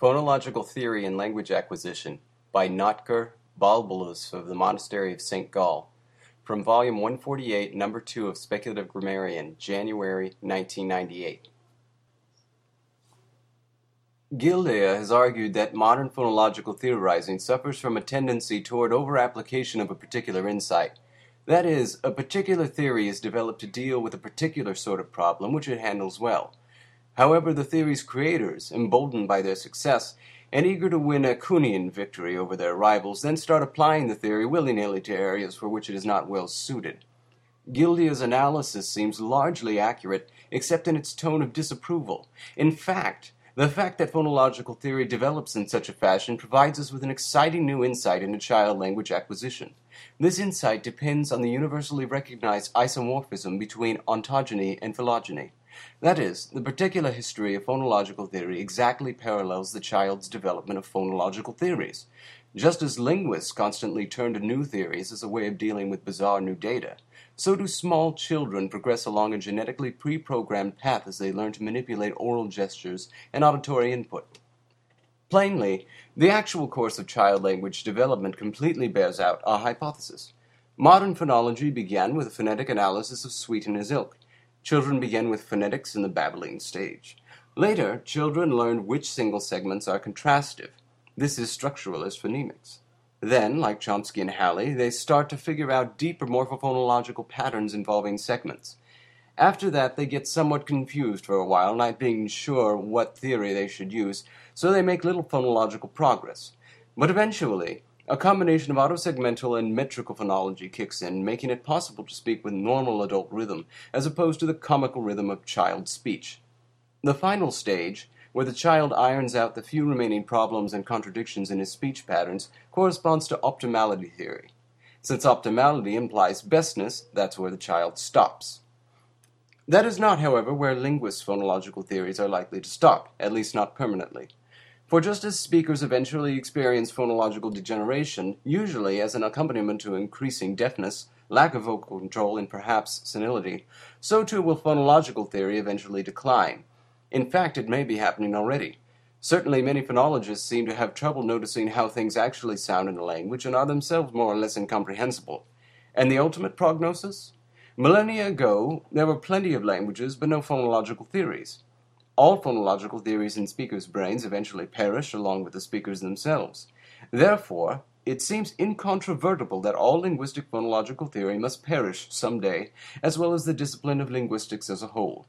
Phonological Theory and Language Acquisition by Notker Balbulus of the Monastery of St. Gall. From Volume 148, Number 2 of Speculative Grammarian, January 1998. Gildea has argued that modern phonological theorizing suffers from a tendency toward over-application of a particular insight. That is, a particular theory is developed to deal with a particular sort of problem which it handles well. However, the theory's creators, emboldened by their success and eager to win a Kuhnian victory over their rivals, then start applying the theory willy-nilly to areas for which it is not well suited. Gildea's analysis seems largely accurate, except in its tone of disapproval. In fact, the fact that phonological theory develops in such a fashion provides us with an exciting new insight into child language acquisition. This insight depends on the universally recognized isomorphism between ontogeny and phylogeny. That is, the particular history of phonological theory exactly parallels the child's development of phonological theories. Just as linguists constantly turn to new theories as a way of dealing with bizarre new data, so do small children progress along a genetically pre-programmed path as they learn to manipulate oral gestures and auditory input. Plainly, the actual course of child language development completely bears out our hypothesis. Modern phonology began with a phonetic analysis of Sweet and his ilk. Children begin with phonetics in the babbling stage. Later, children learn which single segments are contrastive. This is structuralist phonemics. Then, like Chomsky and Halle, they start to figure out deeper morphophonological patterns involving segments. After that, they get somewhat confused for a while, not being sure what theory they should use, so they make little phonological progress. But eventually, a combination of autosegmental and metrical phonology kicks in, making it possible to speak with normal adult rhythm, as opposed to the comical rhythm of child speech. The final stage, where the child irons out the few remaining problems and contradictions in his speech patterns, corresponds to optimality theory. Since optimality implies bestness, that's where the child stops. That is not, however, where linguists' phonological theories are likely to stop, at least not permanently. For just as speakers eventually experience phonological degeneration, usually as an accompaniment to increasing deafness, lack of vocal control, and perhaps senility, so too will phonological theory eventually decline. In fact, it may be happening already. Certainly, many phonologists seem to have trouble noticing how things actually sound in a language and are themselves more or less incomprehensible. And the ultimate prognosis? Millennia ago, there were plenty of languages, but no phonological theories. All phonological theories in speakers' brains eventually perish along with the speakers themselves. Therefore, it seems incontrovertible that all linguistic phonological theory must perish some day, as well as the discipline of linguistics as a whole.